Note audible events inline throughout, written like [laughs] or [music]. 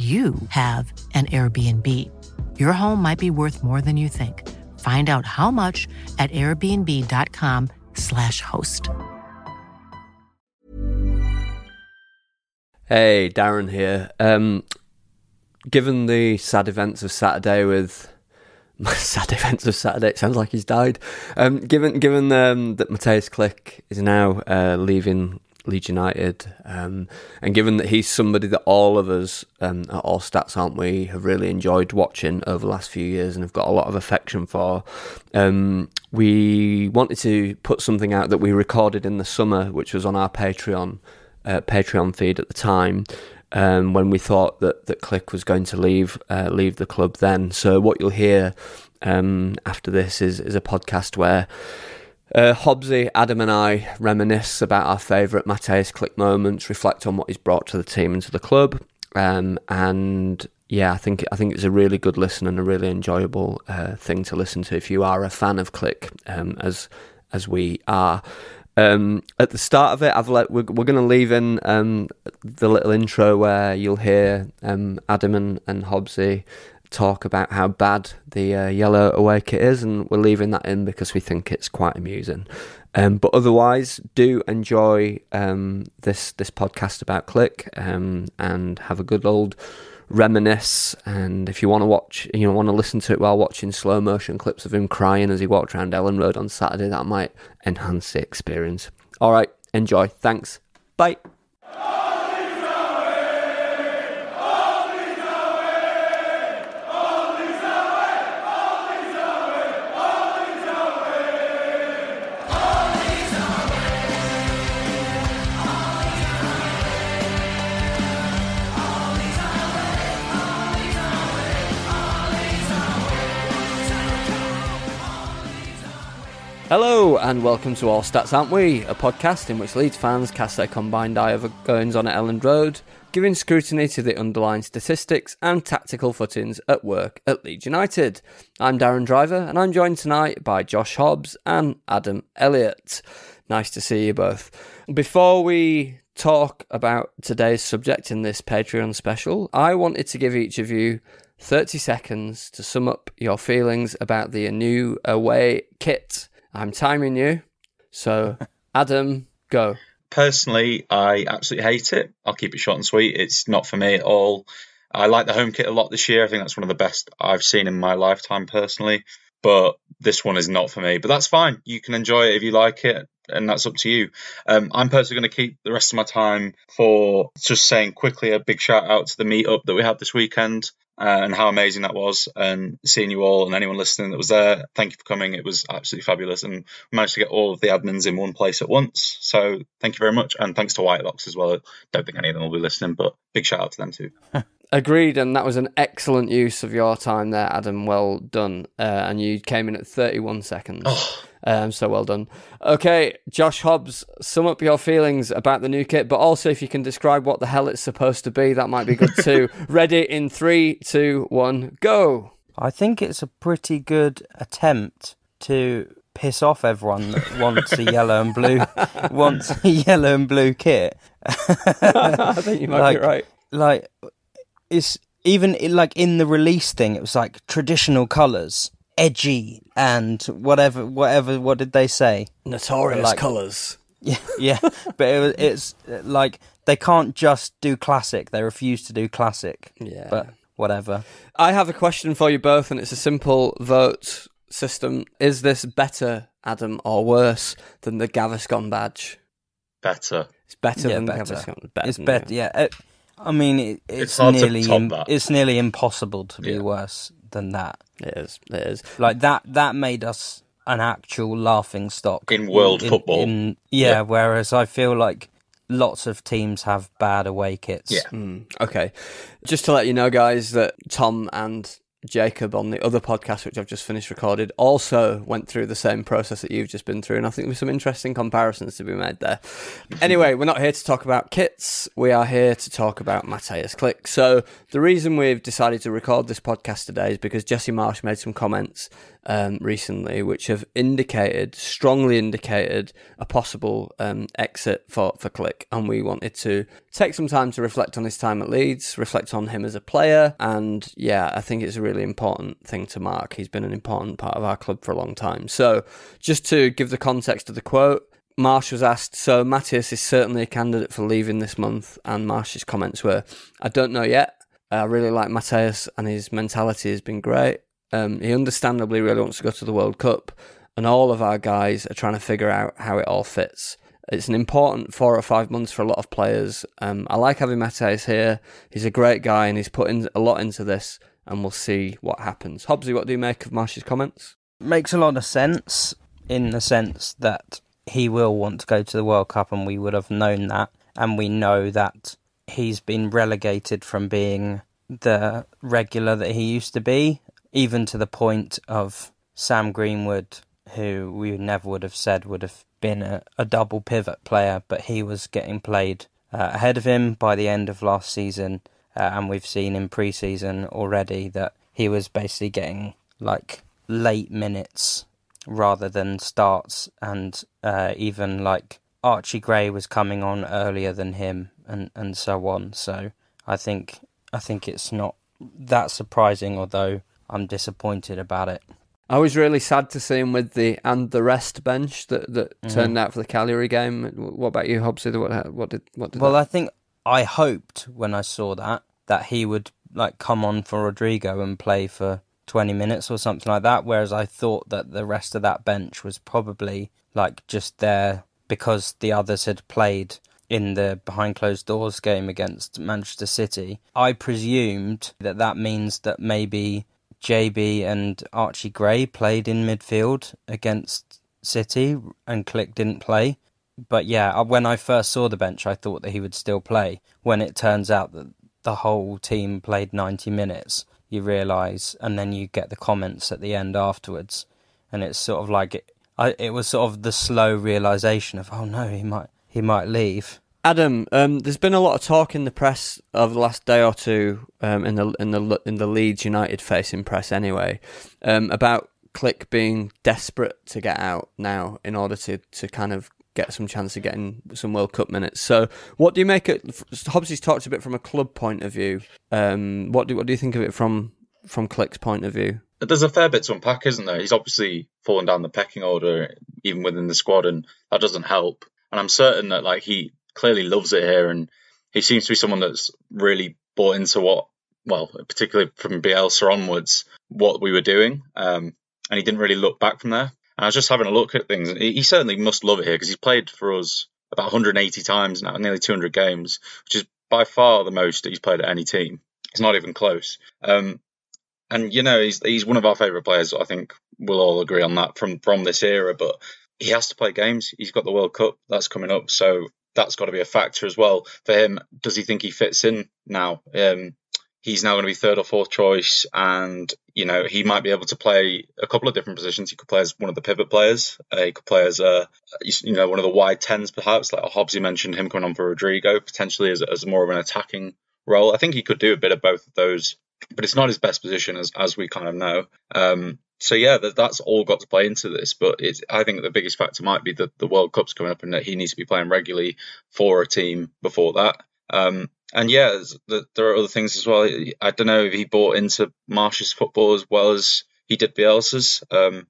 you have an Airbnb. Your home might be worth more than you think. Find out how much at airbnb.com/slash host. Hey, Darren here. Um, given the sad events of Saturday with [laughs] sad events of Saturday, it sounds like he's died. Um, given given um, that Mateusz Klich is now uh, leaving Leeds United, um, and given that he's somebody that all of us um, at All Stats, aren't we, have really enjoyed watching over the last few years and have got a lot of affection for, um, we wanted to put something out that we recorded in the summer, which was on our Patreon uh, Patreon feed at the time. Um, when we thought that that Klich was going to leave uh, leave the club, then so what you'll hear um, after this is is a podcast where uh, Hobbsy, Adam, and I reminisce about our favourite Mateusz Klich moments, reflect on what he's brought to the team and to the club, um, and yeah, I think I think it's a really good listen and a really enjoyable uh, thing to listen to if you are a fan of Klich, um, as as we are. Um, at the start of it, I've let we're, we're going to leave in um, the little intro where you'll hear um, Adam and, and Hobbsy talk about how bad the uh, yellow away kit is, and we're leaving that in because we think it's quite amusing. Um, but otherwise, do enjoy um, this this podcast about Klich um, and have a good old reminisce. And if you want to watch, you know, want to listen to it while watching slow motion clips of him crying as he walked around Elland Road on Saturday, that might enhance the experience. All right, enjoy. Thanks. Bye. Hello and welcome to All Stats Aren't We, a podcast in which Leeds fans cast their combined eye over goings on at Elland Road, giving scrutiny to the underlying statistics and tactical footings at work at Leeds United. I'm Darren Driver and I'm joined tonight by Josh Hobbs and Adam Elliott. Nice to see you both. Before we talk about today's subject in this Patreon special, I wanted to give each of you 30 seconds to sum up your feelings about the new away kit. I'm timing you. So, [laughs] Adam, go. Personally, I absolutely hate it. I'll keep it short and sweet. It's not for me at all. I like the home kit a lot this year. I think that's one of the best I've seen in my lifetime personally. But this one is not for me. But that's fine. You can enjoy it if you like it, and that's up to you. Um, I'm personally going to keep the rest of my time for just saying quickly a big shout out to the meetup that we had this weekend uh, and how amazing that was. And seeing you all and anyone listening that was there, thank you for coming. It was absolutely fabulous. And we managed to get all of the admins in one place at once. So thank you very much. And thanks to Whitelocks as well. I don't think any of them will be listening, but big shout out to them too. [laughs] Agreed, and that was an excellent use of your time there, Adam. Well done. Uh, and you came in at 31 seconds. Oh. Um, so well done. Okay, Josh Hobbs, sum up your feelings about the new kit, but also if you can describe what the hell it's supposed to be, that might be good too. [laughs] Ready in three, two, one, go. I think it's a pretty good attempt to piss off everyone that [laughs] wants a yellow and blue wants a [laughs] yellow and blue kit. I think you might like, be right. Like it's even like in the release thing, it was like traditional colours, edgy, and whatever, whatever. What did they say? Notorious Like- colours. Yeah, [laughs] yeah, but it was, it's like they can't just do classic. They refuse to do classic. Yeah. But whatever. I have a question for you both, and it's a simple vote system. Is this better, Adam, or worse than the Gaviscon badge? Better. It's better Yeah, than better. the Gaviscon. Better It's better. the- Yeah. It, I mean, it, it's, It's hard to nearly top im- that. it's nearly impossible to be Yeah. worse than that. It is. It is. Like that. That made us an actual laughing stock In world football. in- yeah, Yeah. Whereas I feel like lots of teams have bad away kits. Yeah. Mm, okay. Just to let you know, guys, that Tom and Jacob on the other podcast, which I've just finished recorded, also went through the same process that you've just been through. And I think there's some interesting comparisons to be made there. [laughs] Anyway, we're not here to talk about kits. We are here to talk about Mateusz Klich. So the reason we've decided to record this podcast today is because Jesse Marsch made some comments um, recently which have indicated, strongly indicated, a possible um, exit for, for Klich. And we wanted to take some time to reflect on his time at Leeds, reflect on him as a player. And yeah, I think it's a really important thing to mark. He's been an important part of our club for a long time. So just to give the context of the quote, Marsch was asked, so Matthias is certainly a candidate for leaving this month, and Marsch's comments were, I don't know yet. I really like Matthias, and his mentality has been great. Um, he understandably really wants to go to the World Cup, and all of our guys are trying to figure out how it all fits. It's an important four or five months for a lot of players. Um, I like having Matthias here. He's a great guy, and he's put in a lot into this, and we'll see what happens. Hobbsy, what do you make of Marsch's comments? makes a lot of sense in the sense that he will want to go to the World Cup, and we would have known that, and we know that he's been relegated from being the regular that he used to be, even to the point of Sam Greenwood, who we never would have said would have been a, a double pivot player, but he was getting played uh, ahead of him by the end of last season, uh, and we've seen in pre-season already that he was basically getting like late minutes rather than starts, and uh, even like Archie Gray was coming on earlier than him, and and so on. So I think I think it's not that surprising, although I'm disappointed about it. I was really sad to see him with the and the rest bench that, that Mhm. turned out for the Cagliari game. What about you, Hobbsy? What what did what did Well, that- I think I hoped when I saw that that he would like come on for Rodrigo and play for 20 minutes or something like that. Whereas I thought that the rest of that bench was probably like just there because the others had played in the behind closed doors game against Manchester City. I presumed that that means that maybe JB and Archie Gray played in midfield against City and Klich didn't play. But yeah, when I first saw the bench, I thought that he would still play. When it turns out that the whole team played 90 minutes, you realise, and then you get the comments at the end afterwards, and it's sort of like it. I, it was sort of the slow realization of, oh no, he might he might leave. Adam, um, there's been a lot of talk in the press over the last day or two, um, in the in the in the Leeds United facing press anyway, um, about Klich being desperate to get out now in order to to kind of get some chance of getting some World Cup minutes. So, what do you make it? Hobbsy's talked a bit from a club point of view. Um, what do what do you think of it from from Klich's point of view? There's a fair bit to unpack, isn't there? He's obviously fallen down the pecking order, even within the squad, and that doesn't help. And I'm certain that like he clearly loves it here, and he seems to be someone that's really bought into what, well, particularly from Bielsa onwards, what we were doing. Um, and he didn't really look back from there. I was just having a look at things, he he certainly must love it here because he's played for us about 180 times now, nearly 200 games, which is by far the most that he's played at any team. It's not even close. Um, and you know he's he's one of our favourite players. I think we'll all agree on that from from this era. But he has to play games. He's got the World Cup that's coming up, so that's got to be a factor as well for him. Does he think he fits in now? Um, he's now going to be third or fourth choice, and you know he might be able to play a couple of different positions. He could play as one of the pivot players. Uh, he could play as a you know one of the wide tens, perhaps. Like Hobbsy mentioned, him coming on for Rodrigo potentially as as more of an attacking role. I think he could do a bit of both of those but it's not his best position as as we kind of know. Um, so yeah, that, that's all got to play into this. But I think the biggest factor might be that the World Cup's coming up and that he needs to be playing regularly for a team before that. Um, and yeah, the- there are other things as well. I don't know if he bought into Marsch's football as well as he did Bielsa's. Um,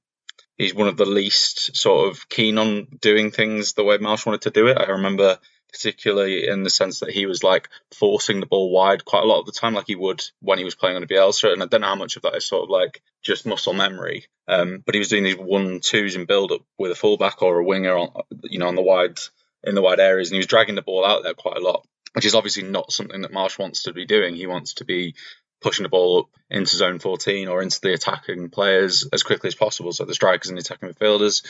he's one of the least sort of keen on doing things the way Marsch wanted to do it. I remember particularly in the sense that he was like forcing the ball wide quite a lot of the time, like he would when he was playing on under Bielsa. And I don't know how much of that is sort of like just muscle memory. Um, but he was doing these one twos in build up with a fullback or a winger on, you know, on the wide in the wide areas, and he was dragging the ball out there quite a lot, which is obviously not something that Marsch wants to be doing. He wants to be pushing the ball up into zone 14 or into the attacking players as quickly as possible, so the strikers and the attacking midfielders.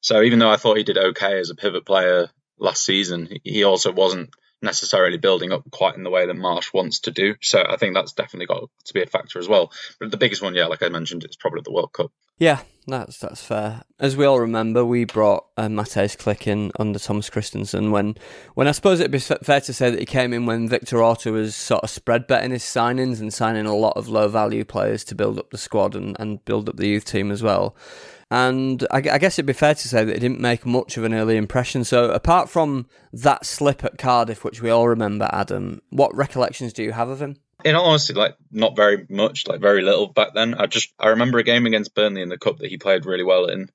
So even though I thought he did okay as a pivot player last season, he also wasn't necessarily building up quite in the way that Marsch wants to do. So I think that's definitely got to be a factor as well. But the biggest one, yeah, like I mentioned, it's probably the World Cup. Yeah, that's that's fair. As we all remember, we brought uh, Mateusz Klich in under Thomas Christiansen when, when I suppose it'd be fair to say that he came in when Victor Orta was sort of spread betting his signings and signing a lot of low value players to build up the squad and, and build up the youth team as well. And I, I guess it'd be fair to say that he didn't make much of an early impression. So apart from that slip at Cardiff, which we all remember, Adam, what recollections do you have of him? in all honesty, like not very much, like very little back then. I just I remember a game against Burnley in the cup that he played really well in.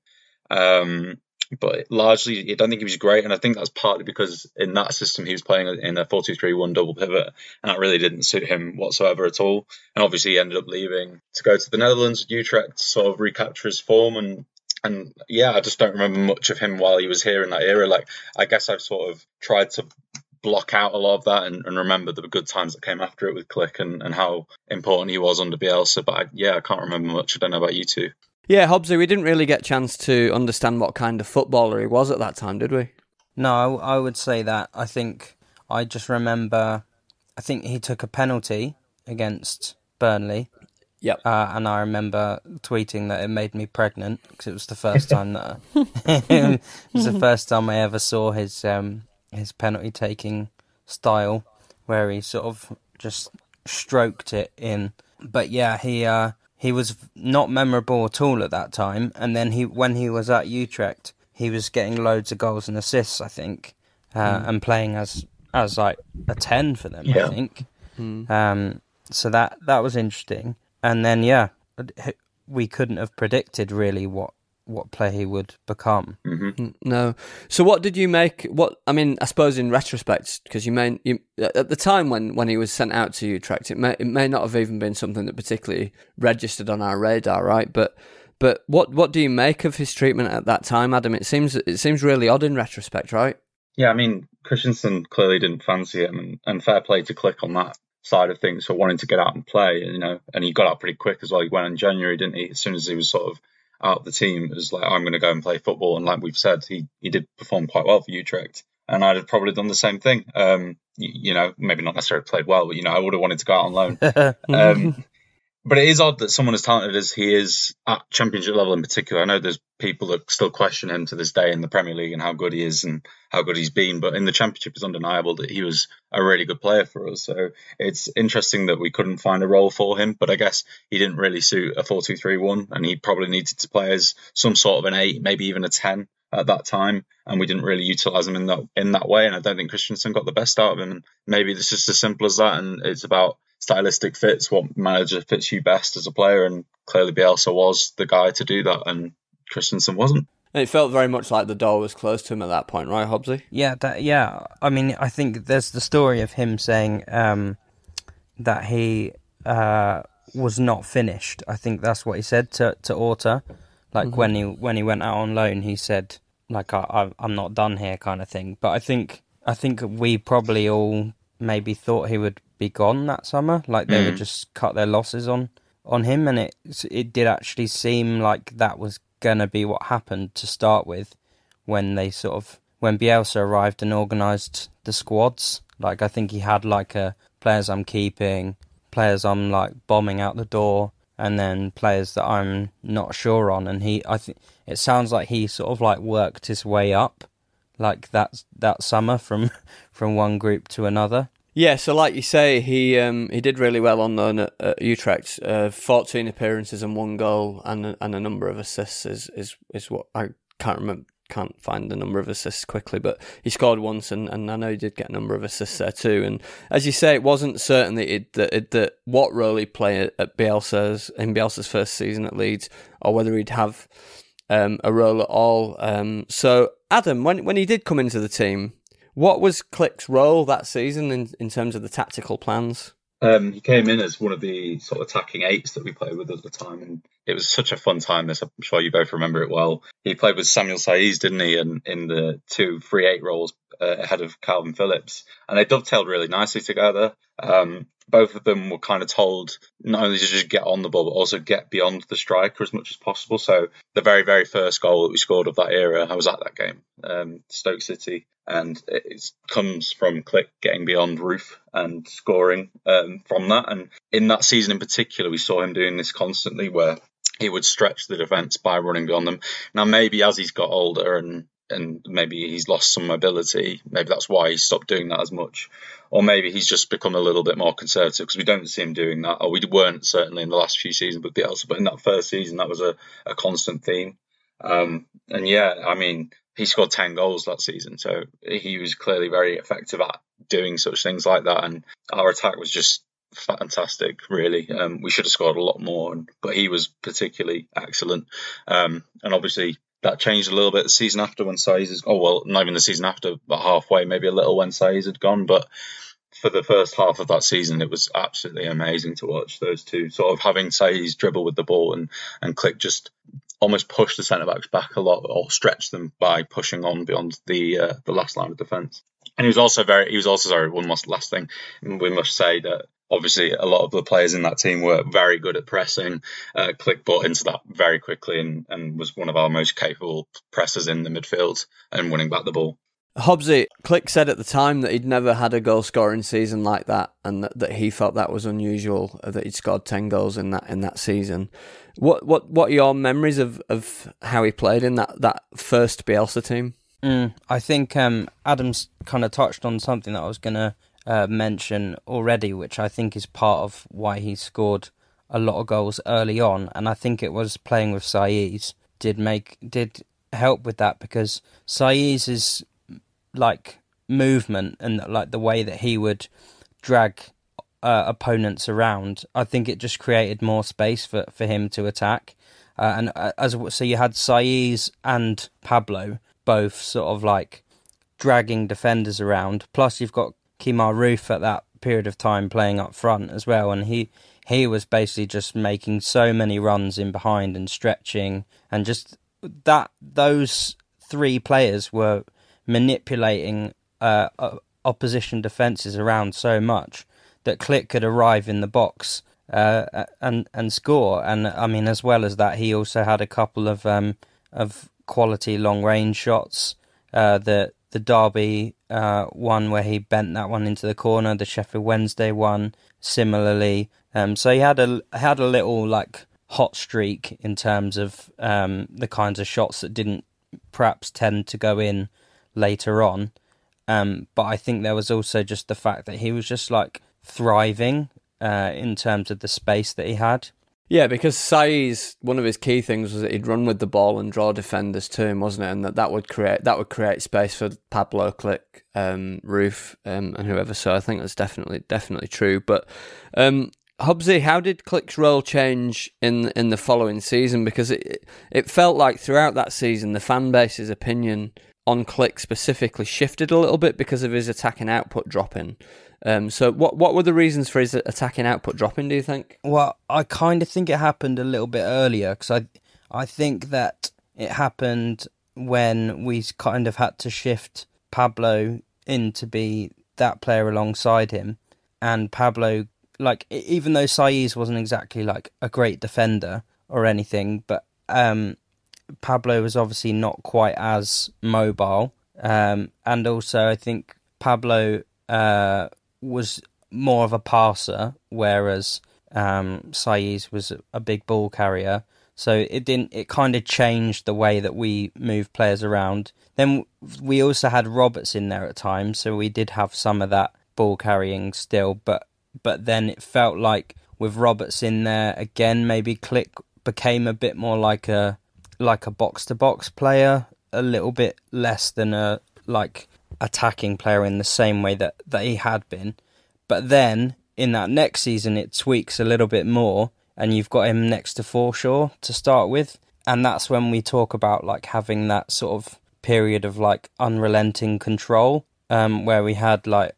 Um, but largely, I don't think he was great, and I think that's partly because in that system he was playing in a 4-2-3-1 double pivot, and that really didn't suit him whatsoever at all. And obviously, he ended up leaving to go to the Netherlands, Utrecht, to sort of recapture his form. And and yeah, I just don't remember much of him while he was here in that era. Like, I guess I've sort of tried to block out a lot of that and, and, remember the good times that came after it with Klich and, and how important he was under Bielsa. But I, yeah, I can't remember much. I don't know about you two. Yeah, Hobbsy, we didn't really get a chance to understand what kind of footballer he was at that time, did we? No, I, I would say that. I think I just remember. I think he took a penalty against Burnley. Yep. Uh, and I remember tweeting that it made me pregnant because it was the first time that [laughs] [laughs] it was the first time I ever saw his um, his penalty taking style, where he sort of just stroked it in. But yeah, he uh, he was not memorable at all at that time. And then he when he was at Utrecht, he was getting loads of goals and assists, I think, uh, mm. and playing as as like a ten for them, yeah. I think. Mm. Um, so that that was interesting. And then yeah, we couldn't have predicted really what what player he would become. Mm-hmm. No. So what did you make? What I mean, I suppose in retrospect, because you may you, at the time when, when he was sent out to Utrecht, it may it may not have even been something that particularly registered on our radar, right? But but what what do you make of his treatment at that time, Adam? It seems it seems really odd in retrospect, right? Yeah, I mean, Christiansen clearly didn't fancy him, and, and fair play to Klich on that side of things for wanting to get out and play, you know. And he got out pretty quick as well. He went in January, didn't he? As soon as he was sort of out of the team as like I'm going to go and play football. And like we've said, he he did perform quite well for Utrecht, and I'd have probably done the same thing. Um, you, you know, maybe not necessarily played well, but you know, I would have wanted to go out on loan. [laughs] um, but it is odd that someone as talented as he is at championship level in particular. I know there's people that still question him to this day in the Premier League and how good he is and how good he's been, but in the championship, it's undeniable that he was a really good player for us. So it's interesting that we couldn't find a role for him, but I guess he didn't really suit a 4-2-3-1 and he probably needed to play as some sort of an 8, maybe even a 10 at that time, and we didn't really utilize him in that in that way. And I don't think Christiansen got the best out of him. And maybe it's just as simple as that. And it's about stylistic fits, what manager fits you best as a player, and clearly Bielsa was the guy to do that, and Christiansen wasn't. It felt very much like the door was closed to him at that point, right, Hobbsy? Yeah, that, yeah. I mean, I think there's the story of him saying um, that he uh, was not finished. I think that's what he said to to Orta. Like mm-hmm. when he when he went out on loan, he said like I, I I'm not done here, kind of thing. But I think I think we probably all maybe thought he would be gone that summer. Like they mm. would just cut their losses on on him, and it it did actually seem like that was gonna be what happened to start with when they sort of when Bielsa arrived and organised the squads. Like I think he had like a players I'm keeping, players I'm like bombing out the door, and then players that I'm not sure on. And he, I think it sounds like he sort of like worked his way up, like that that summer from [laughs] from one group to another. Yeah, so like you say, he um, he did really well on loan at, at Utrecht. Uh, Fourteen appearances and one goal, and and a number of assists is is is what I can't remember. Can't find the number of assists quickly, but he scored once, and, and I know he did get a number of assists there too. And as you say, it wasn't certain that it, that, it, that what role he'd play at Bielsa's in Bielsa's first season at Leeds, or whether he'd have um, a role at all. Um, so, Adam, when when he did come into the team, what was Klich's role that season in, in terms of the tactical plans? Um, he came in as one of the sort of attacking eights that we played with at the time, and it was such a fun time. As I'm sure you both remember it well. He played with Samuel Saiz, didn't he? And in the two free eight roles uh, ahead of Kalvin Phillips, and they dovetailed really nicely together. Um, both of them were kind of told not only to just get on the ball, but also get beyond the striker as much as possible. So the very, very first goal that we scored of that era, I was at that game, um, Stoke City, and it comes from Klich getting beyond Roofe and scoring um, from that. And in that season in particular, we saw him doing this constantly, where he would stretch the defence by running beyond them. Now, maybe as he's got older and and maybe he's lost some mobility. Maybe that's why he stopped doing that as much, or maybe he's just become a little bit more conservative because we don't see him doing that, or we weren't certainly in the last few seasons with Bielsa. But in that first season, that was a, a constant theme. Um, and yeah, I mean, he scored ten goals that season, so he was clearly very effective at doing such things like that. And our attack was just fantastic, really. Um, we should have scored a lot more, but he was particularly excellent. Um, and obviously, that changed a little bit the season after when Saiz is oh well not even the season after but halfway maybe a little when Saiz had gone but for the first half of that season it was absolutely amazing to watch those two sort of having Saiz dribble with the ball and and Klich just almost push the centre backs back a lot or stretch them by pushing on beyond the uh, the last line of defence. And he was also very he was also sorry one last thing. We must say that obviously a lot of the players in that team were very good at pressing. Uh, Klich bought into that very quickly and, and was one of our most capable pressers in the midfield and winning back the ball. Hobbsy, Klich said at the time that he'd never had a goal scoring season like that, and that, that he felt that was unusual uh, that he'd scored ten goals in that in that season. What what what are your memories of, of how he played in that, that first Bielsa team? Mm, I think um, Adams kind of touched on something that I was going to uh, mention already, which I think is part of why he scored a lot of goals early on, and I think it was playing with Saiz did make did help with that because Saiz's like movement and like the way that he would drag uh, opponents around, I think it just created more space for, for him to attack. Uh, and uh, as so, you had Saiz and Pablo both sort of like dragging defenders around. Plus, you've got Kemar Roofe at that period of time playing up front as well, and he he was basically just making so many runs in behind and stretching, and just that those three players were manipulating uh, opposition defenses around so much that Klich could arrive in the box uh, and and score. And I mean, as well as that, he also had a couple of um, of quality long range shots uh, that the Derby uh, one where he bent that one into the corner, the Sheffield Wednesday one similarly. Um, so he had a had a little like hot streak in terms of um, the kinds of shots that didn't perhaps tend to go in later on. Um, but I think there was also just the fact that he was just like thriving uh, in terms of the space that he had. Yeah, because Saiz, one of his key things was that he'd run with the ball and draw defenders to him, wasn't it? And that, that would create that would create space for Pablo Klich, um, Roofe, um, and whoever. So I think that's definitely definitely true. But um, Hobbsy, how did Klich's role change in in the following season? Because it it felt like throughout that season the fan base's opinion on Klich specifically shifted a little bit because of his attacking output dropping. Um, so, what what were the reasons for his attacking output dropping? Do you think? Well, I kind of think it happened a little bit earlier because I I think that it happened when we kind of had to shift Pablo in to be that player alongside him, and Pablo like even though Saiz wasn't exactly like a great defender or anything, but um, Pablo was obviously not quite as mobile, um, and also I think Pablo uh, was more of a passer, whereas um, was a big ball carrier. So it didn't. It kind of changed the way that we move players around. Then we also had Roberts in there at times, so we did have some of that ball carrying still. But but then it felt like with Roberts in there again, maybe Klich became a bit more like a like a box to box player, a little bit less than a like attacking player in the same way that, that he had been. But then in that next season, it tweaks a little bit more, and you've got him next to Forshaw to start with. and that's when we talk about like having that sort of period of like unrelenting control, um, where we had like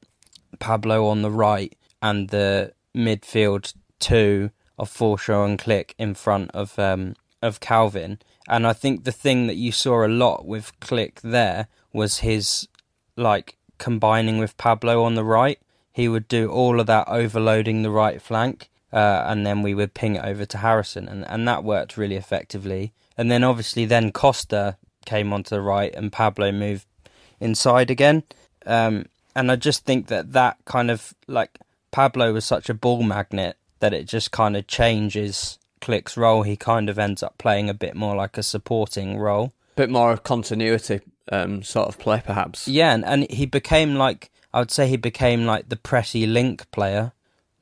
Pablo on the right and the midfield two of Forshaw and Klich in front of um, of Kalvin. And I think the thing that you saw a lot with Klich there was his like combining with Pablo on the right. He would do all of that overloading the right flank, uh, and then we would ping it over to Harrison, and, and that worked really effectively. And then obviously then Costa came onto the right, and Pablo moved inside again. Um, and I just think that that kind of like Pablo was such a ball magnet that it just kind of changes Klich's role. He kind of ends up playing a bit more like a supporting role, bit more of continuity um, sort of play, perhaps. Yeah, and, and he became like I would say he became like the pressy link player,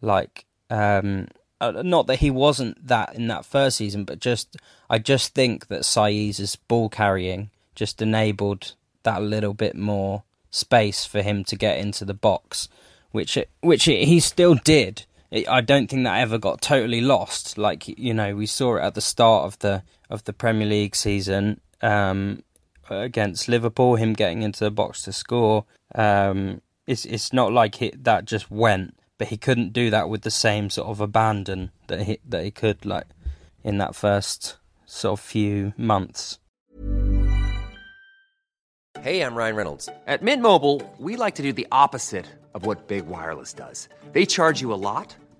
like um, uh, not that he wasn't that in that first season, but just I just think that Saiz's ball carrying just enabled that little bit more space for him to get into the box, which it, which it, he still did. It, I don't think that ever got totally lost. Like you know, we saw it at the start of the of the Premier League season um, against Liverpool, him getting into the box to score. Um, it's it's not like he, that just went, but he couldn't do that with the same sort of abandon that he that he could like in that first sort of few months. Hey, I'm Ryan Reynolds. At Mint Mobile, we like to do the opposite of what Big Wireless does. They charge you a lot,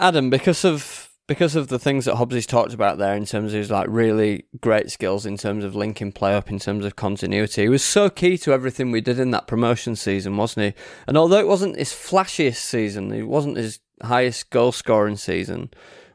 Adam, because of because of the things that Hobbsy's talked about there in terms of his like really great skills in terms of linking play up in terms of continuity, he was so key to everything we did in that promotion season, wasn't he? And although it wasn't his flashiest season, it wasn't his highest goal scoring season.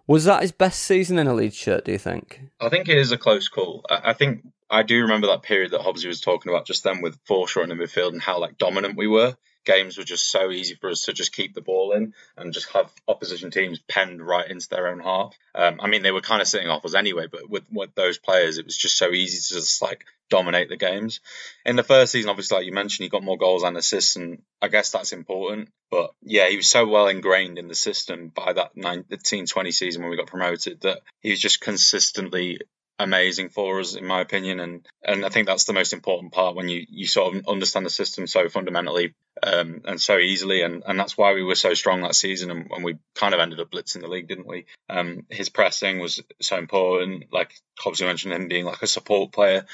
Was that his best season in a Leeds shirt? Do you think? I think it is a close call. I think I do remember that period that Hobbsy was talking about just then with Forshaw in the midfield and how like dominant we were games were just so easy for us to just keep the ball in and just have opposition teams penned right into their own half. Um, I mean, they were kind of sitting off us anyway, but with, with those players, it was just so easy to just like dominate the games. In the first season, obviously, like you mentioned, he got more goals and assists, and I guess that's important. But yeah, he was so well ingrained in the system by that 19 20 season when we got promoted that he was just consistently amazing for us, in my opinion. And and I think that's the most important part when you you sort of understand the system so fundamentally um, and so easily. And and that's why we were so strong that season. And, and we kind of ended up blitzing the league, didn't we? Um, his pressing was so important. Like Hobbsy mentioned, him being like a support player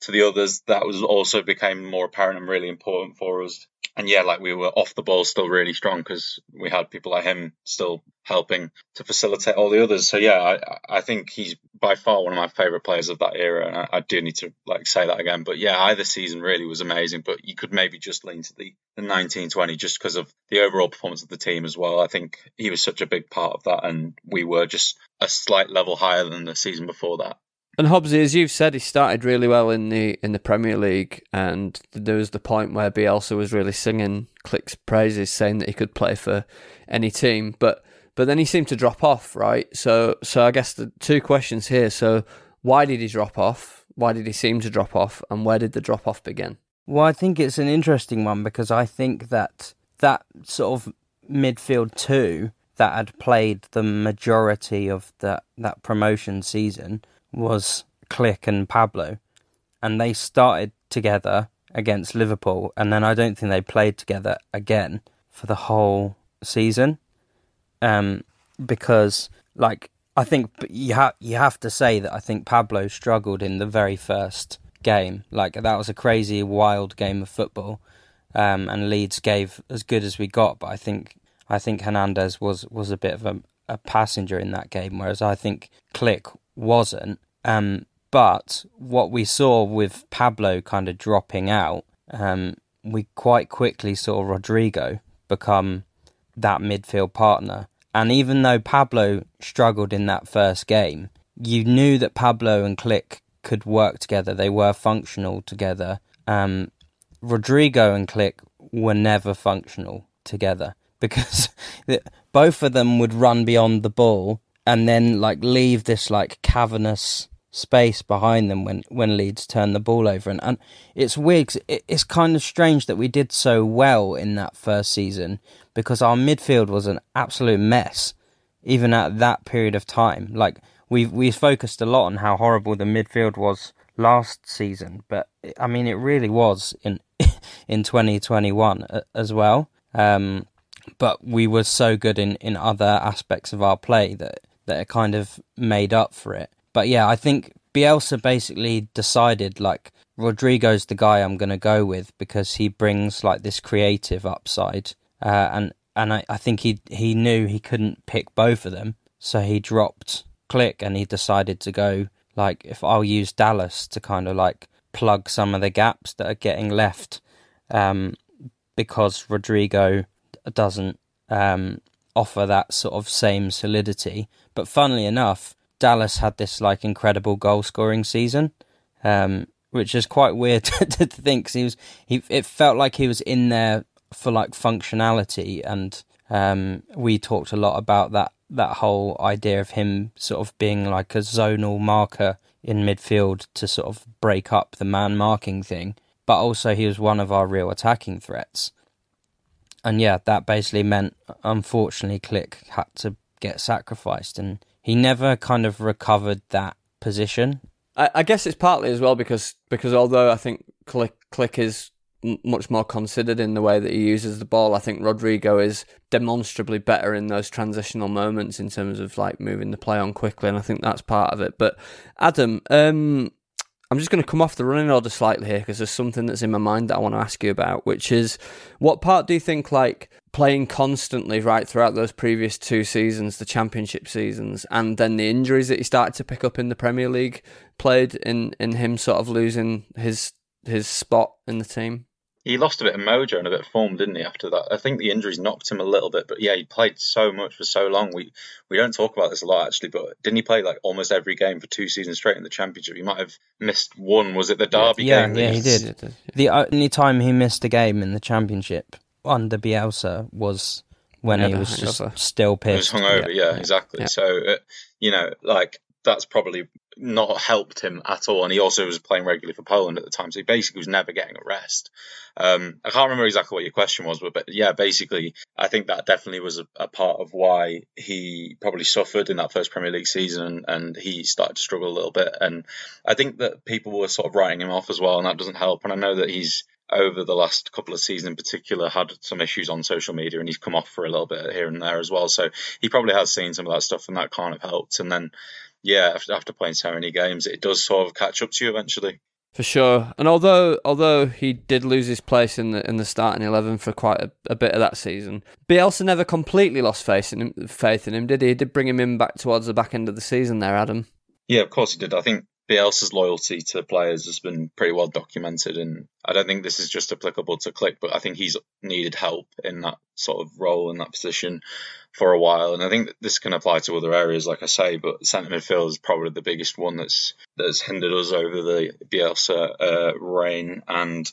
to the others, that was also became more apparent and really important for us. And yeah, like we were off the ball still really strong because we had people like him still helping to facilitate all the others. So yeah, I, I think he's by far one of my favourite players of that era, and I, I, do need to like say that again. But yeah, either season really was amazing, but you could maybe just lean to the the 1920 just because of the overall performance of the team as well. I think he was such a big part of that, and we were just a slight level higher than the season before that. And Hobbsy, as you've said, he started really well in the in the Premier League, and there was the point where Bielsa was really singing Klich's praises, saying that he could play for any team. But but then he seemed to drop off, right? So so I guess the two questions here. So why did he drop off? Why did he seem to drop off? And where did the drop off begin? Well, I think it's an interesting one because I think that that sort of midfield two that had played the majority of that that promotion season was Klich and Pablo, and they started together against Liverpool, and then I don't think they played together again for the whole season, um, because like I think you have you have to say that I think Pablo struggled in the very first game. Like that was a crazy, wild game of football, um, and Leeds gave as good as we got. But I think I think Hernandez was was a bit of a, a passenger in that game, whereas I think Klich wasn't. Um, but what we saw with Pablo kind of dropping out, um, we quite quickly saw Rodrigo become that midfield partner. And even though Pablo struggled in that first game, you knew that Pablo and Klich could work together. They were functional together. Um, Rodrigo and Klich were never functional together [laughs] because both of them would run beyond the ball and then like leave this like cavernous space behind them when when Leeds turn the ball over. And, and it's weird it, it's kind of strange that we did so well in that first season because our midfield was an absolute mess even at that period of time. Like we we focused a lot on how horrible the midfield was last season but I mean it really was in [laughs] in 2021 as well. Um, but we were so good in in other aspects of our play that that it kind of made up for it but yeah, I think Bielsa basically decided like Rodrigo's the guy I'm going to go with because he brings like this creative upside, uh, and and I, I think he he knew he couldn't pick both of them, so he dropped Klich and he decided to go like if I'll use Dallas to kind of like plug some of the gaps that are getting left, um, because Rodrigo doesn't um, offer that sort of same solidity. But funnily enough, Dallas had this like incredible goal scoring season, um, which is quite weird [laughs] to, think. Cause he was he it felt like he was in there for like functionality, and um, we talked a lot about that that whole idea of him sort of being like a zonal marker in midfield to sort of break up the man marking thing, but also he was one of our real attacking threats. And yeah, that basically meant unfortunately Klich had to get sacrificed and he never kind of recovered that position. I, I guess it's partly as well because because although I think Click Klich is m- much more considered in the way that he uses the ball, I think Rodrigo is demonstrably better in those transitional moments in terms of like moving the play on quickly, and I think that's part of it. But Adam, um, I'm just going to come off the running order slightly here because there's something that's in my mind that I want to ask you about, which is what part do you think like playing constantly right throughout those previous two seasons, the championship seasons, and then the injuries that he started to pick up in the Premier League played in in him sort of losing his his spot in the team? He lost a bit of mojo and a bit of form, didn't he? After that, I think the injuries knocked him a little bit. But yeah, he played so much for so long. We we don't talk about this a lot actually, but didn't he play like almost every game for two seasons straight in the championship? He might have missed one. Was it the Derby yeah, game? Yeah, he did. The only time he missed a game in the championship under Bielsa was when he was just still pissed. He was hungover. Yeah, yeah exactly. Yeah. So uh, you know, like that's probably not helped him at all. And he also was playing regularly for Poland at the time, so he basically was never getting a rest. Um, I can't remember exactly what your question was, but, but yeah, basically, I think that definitely was a, a, part of why he probably suffered in that first Premier League season, and he started to struggle a little bit. And I think that people were sort of writing him off as well, and that doesn't help. And I know that he's over the last couple of seasons in particular had some issues on social media and he's come off for a little bit here and there as well so he probably has seen some of that stuff and that kind of helped and then yeah, after, after playing so many games, it does sort of catch up to you eventually. For sure, and although although he did lose his place in the in the starting eleven for quite a, a bit of that season, Bielsa never completely lost faith in him. Faith in him, did he? He did bring him in back towards the back end of the season there, Adam. Yeah, of course he did. I think Bielsa's loyalty to the players has been pretty well documented, and I don't think this is just applicable to Klich, but I think he's needed help in that sort of role in that position for a while, and I think this can apply to other areas, like I say. But centre midfield is probably the biggest one that's that's hindered us over the Bielsa uh, reign, and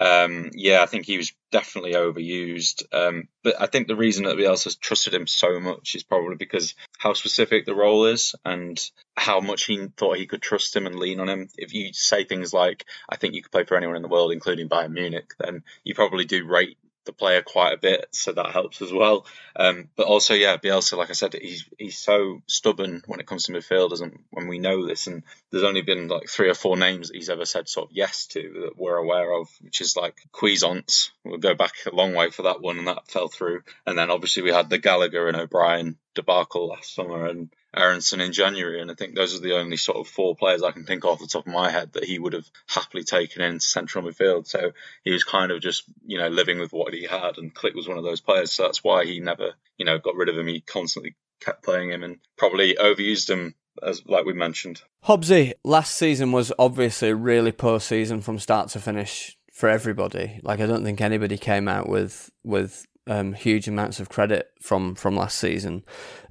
um, yeah, I think he was definitely overused. Um, but I think the reason that Bielsa has trusted him so much is probably because how specific the role is and how much he thought he could trust him and lean on him. If you say things like, I think you could play for anyone in the world, including Bayern Munich, then you probably do rate the player quite a bit, so that helps as well. Um, but also, yeah, Bielsa, like I said, he's he's so stubborn when it comes to midfielders, and when we know this, and there's only been like three or four names that he's ever said sort of yes to that we're aware of, which is like Cuisance. We'll go back a long way for that one, and that fell through. And then obviously we had the Gallagher and O'Brien debacle last summer and Aaronson in January. And I think those are the only sort of four players I can think off the top of my head that he would have happily taken into central midfield. So he was kind of just, you know, living with what he had. And Klich was one of those players. So that's why he never, you know, got rid of him. He constantly kept playing him and probably overused him as like we mentioned. Hobbsy, last season was obviously a really poor season from start to finish for everybody. Like I don't think anybody came out with with um, huge amounts of credit from from last season.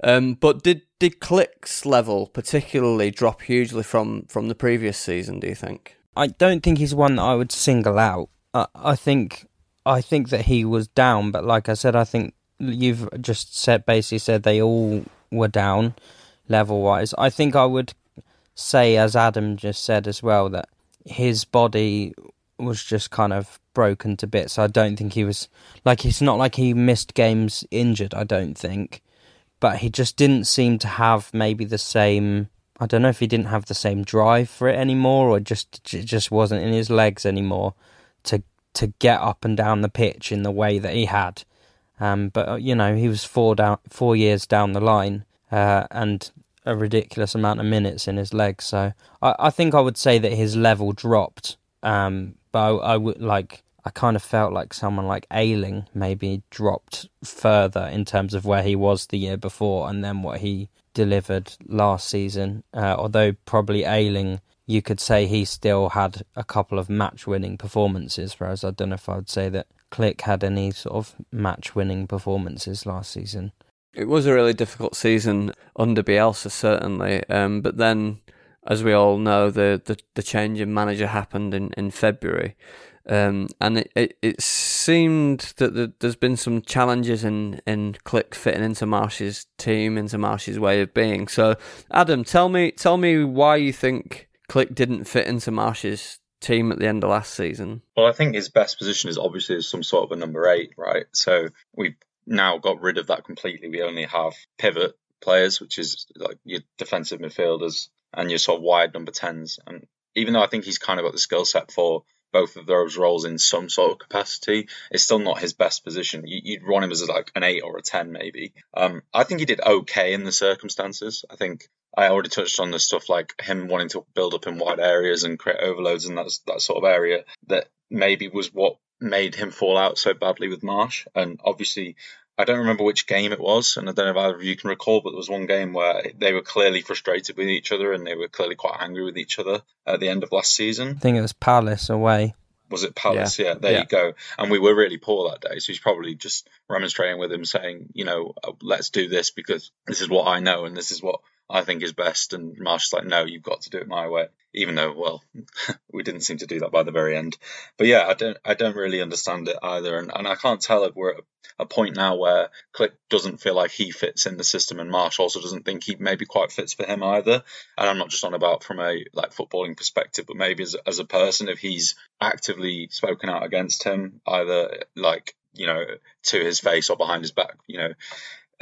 Um, but did did Klich's level particularly drop hugely from from the previous season? Do you think? I don't think he's one that I would single out. I, I think I think that he was down, but like I said, I think you've just said basically said they all were down level wise. I think I would say, as Adam just said as well, that his body was just kind of broken to bits. I don't think he was like it's not like he missed games injured. I don't think, but he just didn't seem to have maybe the same. I don't know if he didn't have the same drive for it anymore, or just it just wasn't in his legs anymore to to get up and down the pitch in the way that he had. Um, but uh, you know he was four down four years down the line, uh, and a ridiculous amount of minutes in his legs. So I, I think I would say that his level dropped. Um, but I, I would like I kind of felt like someone like Ayling maybe dropped further in terms of where he was the year before and then what he delivered last season. Uh, although probably Ayling, you could say he still had a couple of match-winning performances, whereas I don't know if I would say that Klich had any sort of match-winning performances last season. It was a really difficult season under Bielsa, certainly. Um, but then, as we all know, the, the, the change in manager happened in, in February. Um, and it, it, it, seemed that the, there's been some challenges in, in Klich fitting into Marsch's team, into Marsch's way of being. So, Adam, tell me tell me why you think Klich didn't fit into Marsch's team at the end of last season. Well, I think his best position is obviously some sort of a number eight, right? So we've now got rid of that completely. We only have pivot players, which is like your defensive midfielders and your sort of wide number tens. And even though I think he's kind of got the skill set for both of those roles in some sort of capacity, it's still not his best position. You'd run him as like an eight or a ten, maybe. Um, I think he did okay in the circumstances. I think I already touched on the stuff like him wanting to build up in wide areas and create overloads and that that sort of area that maybe was what made him fall out so badly with Marsch. And obviously, I don't remember which game it was, and I don't know if either of you can recall, but there was one game where they were clearly frustrated with each other and they were clearly quite angry with each other at the end of last season. I think it was Palace away. Was it Palace? Yeah, yeah there yeah. you go. And we were really poor that day, so he's probably just remonstrating with him, saying, you know, let's do this because this is what I know and this is what I think is best. And Marsch's like, no, you've got to do it my way. Even though, well, [laughs] we didn't seem to do that by the very end. But yeah, I don't, I don't really understand it either, and, and I can't tell if we're at a point now where Klich doesn't feel like he fits in the system, and Marsch also doesn't think he maybe quite fits for him either. And I'm not just on about from a like footballing perspective, but maybe as as a person, if he's actively spoken out against him, either like you know to his face or behind his back, you know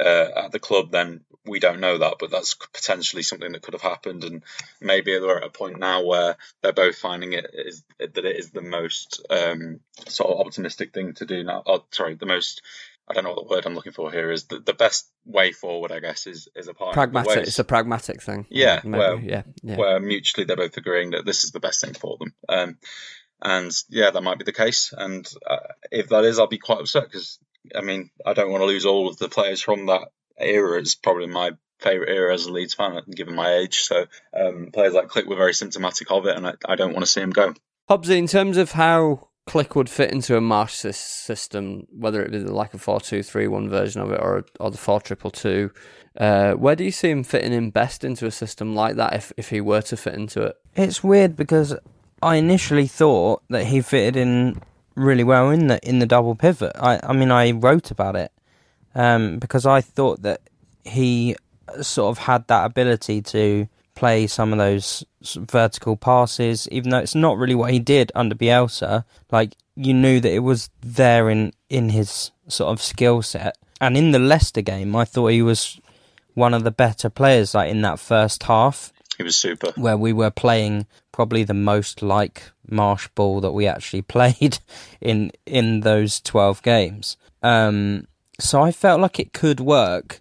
uh, at the club, then we don't know that. But that's potentially something that could have happened, and maybe they're at a point now where they're both finding it is that it is the most um, sort of optimistic thing to do now. Oh, sorry, the most. I don't know what the word I'm looking for here is. The, the best way forward, I guess, is is a part pragmatic. It's a pragmatic thing. Yeah, where yeah, yeah, where mutually they're both agreeing that this is the best thing for them. Um, and yeah, that might be the case. And uh, if that is, I'll be quite upset because I mean, I don't want to lose all of the players from that era. It's probably my favourite era as a Leeds fan, given my age. So um, players like Klich were very symptomatic of it, and I, I don't want to see him go. Hobbsy, in terms of how Klich would fit into a Marsch system, whether it be like a 4 2 3 1 version of it or, or the 4 2 2, uh, where do you see him fitting in best into a system like that if, if he were to fit into it? It's weird because I initially thought that he fitted in really well in the in the double pivot. I I mean I wrote about it um, because I thought that he sort of had that ability to play some of those vertical passes, even though it's not really what he did under Bielsa. Like you knew that it was there in in his sort of skill set. And in the Leicester game, I thought he was one of the better players. Like in that first half, he was super. Where we were playing probably the most like Marsch ball that we actually [laughs] played in in those twelve games. Um, so I felt like it could work.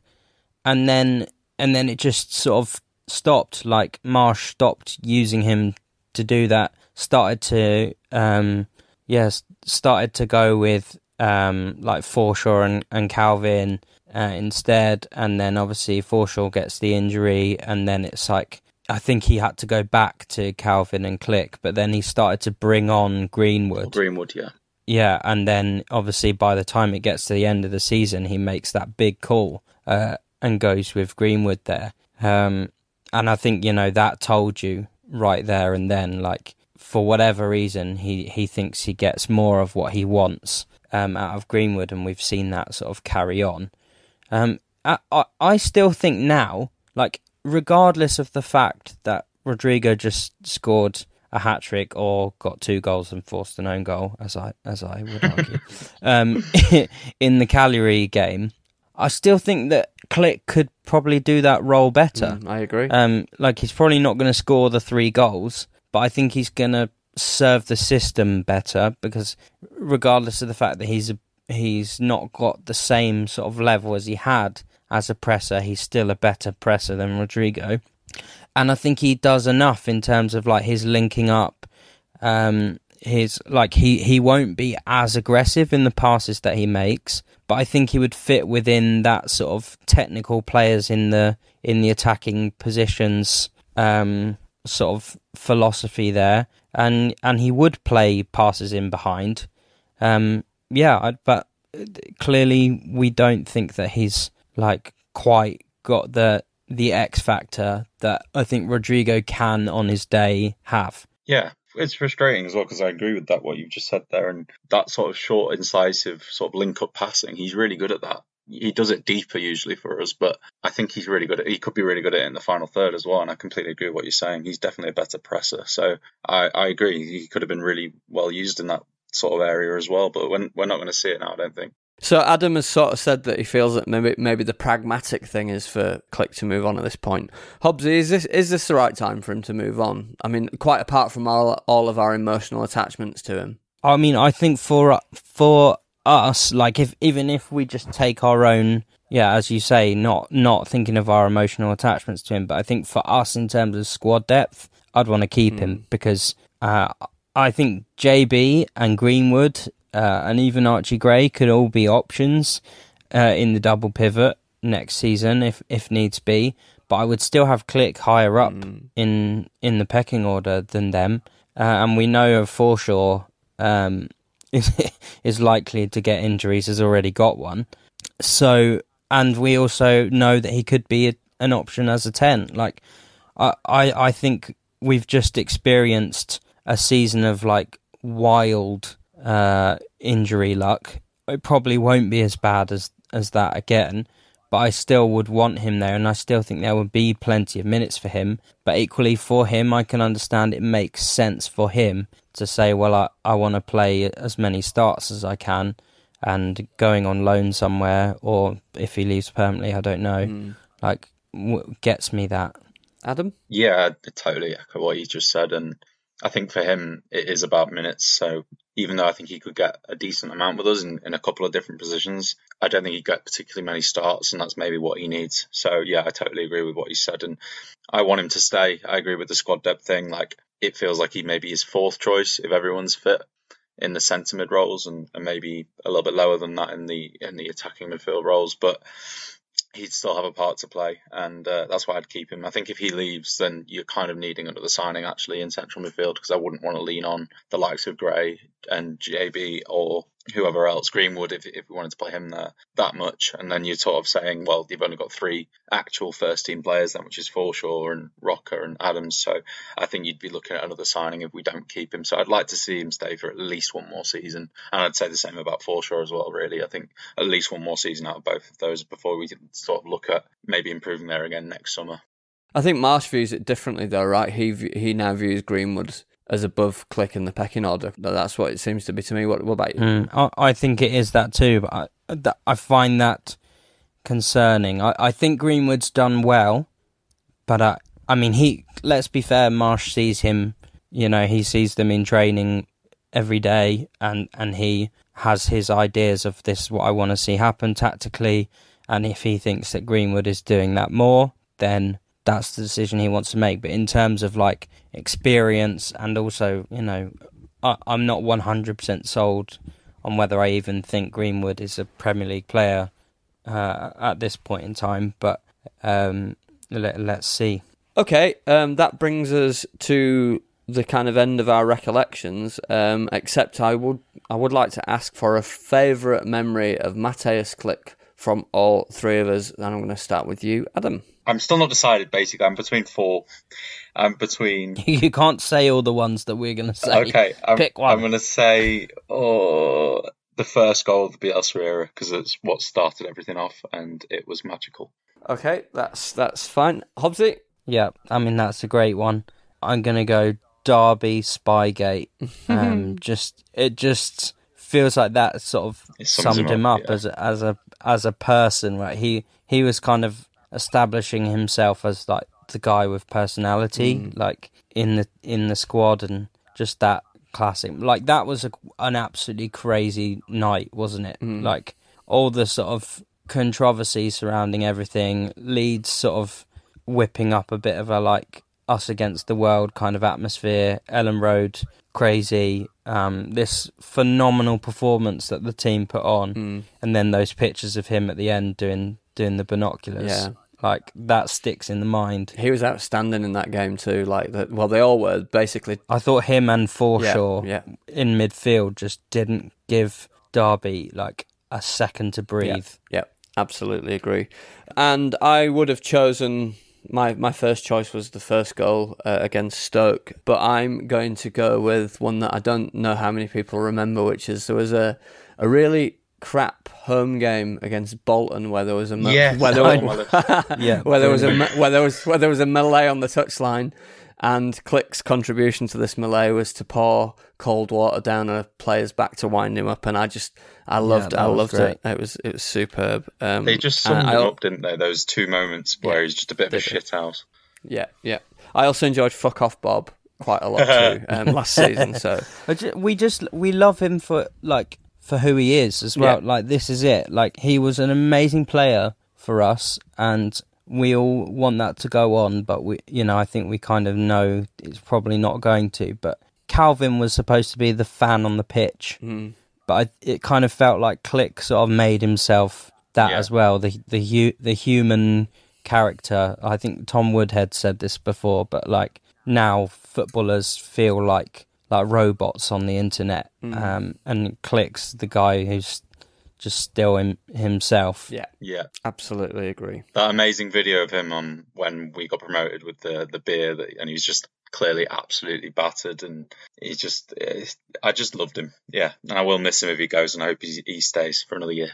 and then and then it just sort of stopped. Like Marsch stopped using him to do that. Started to um, yes, started to go with um, like Forshaw and, and Kalvin uh, instead, and then obviously Forshaw gets the injury, and then it's like I think he had to go back to Kalvin and Klich, but then he started to bring on Greenwood. Greenwood, yeah. Yeah, and then obviously by the time it gets to the end of the season, he makes that big call uh, and goes with Greenwood there. Um, and I think you know that told you right there and then, like for whatever reason, he he thinks he gets more of what he wants um, out of Greenwood, and we've seen that sort of carry on. Um, I, I, I still think now, like regardless of the fact that Rodrigo just scored a hat trick or got two goals and forced an own goal, as I as I would argue, [laughs] um, [laughs] in the Cagliari game, I still think that Klich could probably do that role better. Mm, I agree. Um, like he's probably not going to score the three goals, but I think he's going to serve the system better because regardless of the fact that he's a, he's not got the same sort of level as he had as a presser, he's still a better presser than Rodrigo. And I think he does enough in terms of like his linking up, um, his like he he won't be as aggressive in the passes that he makes, but I think he would fit within that sort of technical players in the in the attacking positions um, sort of philosophy there, and and he would play passes in behind. Um, yeah, but clearly we don't think that he's like quite got the the X factor that I think Rodrigo can on his day have. Yeah, it's frustrating as well because I agree with that what you've just said there, and that sort of short, incisive sort of link up passing. He's really good at that. He does it deeper usually for us, but I think he's really good at. He could be really good at it in the final third as well. And I completely agree with what you're saying. He's definitely a better presser. So I, I agree. He could have been really well used in that sort of area as well. But we're, we're not going to see it now. I don't think. So Adam has sort of said that he feels that maybe maybe the pragmatic thing is for Klich to move on at this point. Hobbsy, is this is this the right time for him to move on? I mean, quite apart from all all of our emotional attachments to him. I mean, I think for for us, like if even if we just take our own, yeah, as you say, not not thinking of our emotional attachments to him, but I think for us in terms of squad depth, I'd want to keep mm. him because uh, I think JB and Greenwood uh, and even Archie Gray could all be options uh, in the double pivot next season if if needs be. But I would still have Klich higher up mm. in in the pecking order than them, uh, and we know of Forshaw um, [laughs] is is likely to get injuries, has already got one. So, and we also know that he could be a, an option as a ten. Like, I, I I think we've just experienced a season of like wild uh, injury luck. It probably won't be as bad as as that again, but I still would want him there, and I still think there would be plenty of minutes for him. But equally for him, I can understand it makes sense for him to say, well, I, I want to play as many starts as I can, and going on loan somewhere, or if he leaves permanently, I don't know. Mm. Like w- gets me that. Adam? Yeah, I totally echo what you just said, and I think for him it is about minutes. So even though I think he could get a decent amount with us in, in a couple of different positions, I don't think he get particularly many starts, and that's maybe what he needs. So yeah, I totally agree with what you said, and I want him to stay. I agree with the squad depth thing. Like it feels like he may be his fourth choice if everyone's fit in the centre mid roles, and, and maybe a little bit lower than that in the in the attacking midfield roles, but he'd still have a part to play, and uh, that's why I'd keep him. I think if he leaves, then you're kind of needing another signing actually in central midfield because I wouldn't want to lean on the likes of Gray and JB or whoever else, Greenwood, if, if we wanted to play him there that much. And then you're sort of saying, well, you've only got three actual first team players then, which is Forshaw and Roca and Adams. So I think you'd be looking at another signing if we don't keep him. So I'd like to see him stay for at least one more season. And I'd say the same about Forshaw as well, really. I think at least one more season out of both of those before we sort of look at maybe improving there again next summer. I think Marsch views it differently, though, right? He he now views Greenwood as above Klich in the pecking order. That's what it seems to be to me. What, what about you? Mm, I, I, think it is that too, but I, I find that concerning. I, I think Greenwood's done well, but I, I mean, he. Let's be fair. Marsch sees him. You know, he sees them in training every day, and and he has his ideas of this. What I want to see happen tactically, And if he thinks that Greenwood is doing that more, then that's the decision he wants to make. But in terms of like experience and also, you know, I, I'm not 100% sold on whether I even think Greenwood is a Premier League player uh, at this point in time. But um, let, let's see. Okay, um, that brings us to the kind of end of our recollections. Um, except I would I would like to ask for a favourite memory of Mateusz Klich from all three of us. And I'm going to start with you, Adam. I'm still not decided. Basically, I'm between four. I'm between. [laughs] You can't say all the ones that we're going to say. Okay, I'm, Pick one. I'm going to say oh, the first goal of the Bielsa era because it's what started everything off, and it was magical. Okay, that's that's fine. Hobbsy. Yeah, I mean that's a great one. I'm gonna go Derby Spygate. [laughs] Um, just it just feels like that sort of It summed him him up, up yeah. as a, as a as a person, right? He he was kind of establishing himself as like the guy with personality, Mm. like in the in the squad, and just that classic. Like that was a, an absolutely crazy night, wasn't it? Mm. Like all the sort of controversy surrounding everything, Leeds sort of whipping up a bit of a like us against the world kind of atmosphere. Elland Road crazy. Um, this phenomenal performance that the team put on, Mm. and then those pictures of him at the end doing doing the binoculars. Yeah. Like that sticks in the mind. He was outstanding in that game too. Like that. Well, they all were basically. I thought him and Forshaw Yeah, in midfield just didn't give Derby like a second to breathe. Yeah, absolutely agree. And I would have chosen my my first choice was the first goal uh, against Stoke, but I'm going to go with one that I don't know how many people remember, which is there was a a really crap home game against Bolton where there was a me- Yeah, where there was, [laughs] Yeah, where there was a me- where there was where there was a melee on the touchline. And Klich's contribution to this melee was to pour cold water down a player's back to wind him up, and I just, I loved, that I loved great. it. It was, it was superb. Um, They just summed I him al- up, didn't they? Those two moments where Yeah, he's just a bit of a they did. shithouse. Yeah, yeah. I also enjoyed Fuck Off Bob quite a lot too [laughs] um, last season. So [laughs] we just we love him for like for who he is as well. Yeah. Like this is it. Like he was an amazing player for us, and we all want that to go on. But we, you know, I think we kind of know it's probably not going to. But Kalvin was supposed to be the fan on the pitch, mm, but I, it kind of felt like Klich sort of made himself that Yeah. as well. The the hu- the human character. I think Tom Woodhead said this before, but like now footballers feel like like robots on the internet, um, and Klich's the guy who's just still him, himself. yeah, Yeah, absolutely agree. that amazing video of him on when we got promoted with the the beer, that, and he was just clearly absolutely battered, and he just, eh, I just loved him. Yeah, and I will miss him if he goes, and I hope he, he stays for another year.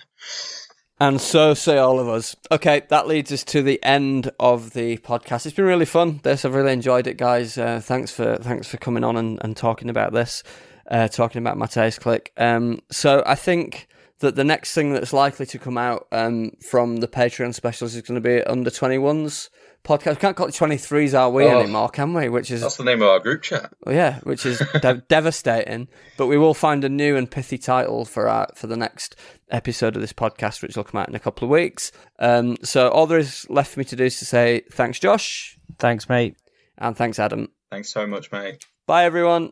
And so say all of us. Okay, that leads us to the end of the podcast. It's been really fun. This I've really enjoyed it, guys. Uh, thanks for thanks for coming on and, and talking about this, uh, talking about Mateusz Klich. Um, so I think that the next thing that's likely to come out um, from the Patreon specials is going to be under twenty ones podcast. We can't call it twenty threes, are we Oh. anymore? Can we? Which is That's the name of our group chat. well, yeah, which is [laughs] de- devastating. But we will find a new and pithy title for our, for the next episode of this podcast, which will come out in a couple of weeks. Um, so all there is left for me to do is to say thanks, Josh, Thanks, mate. and thanks, Adam. Thanks so much, mate. Bye, everyone.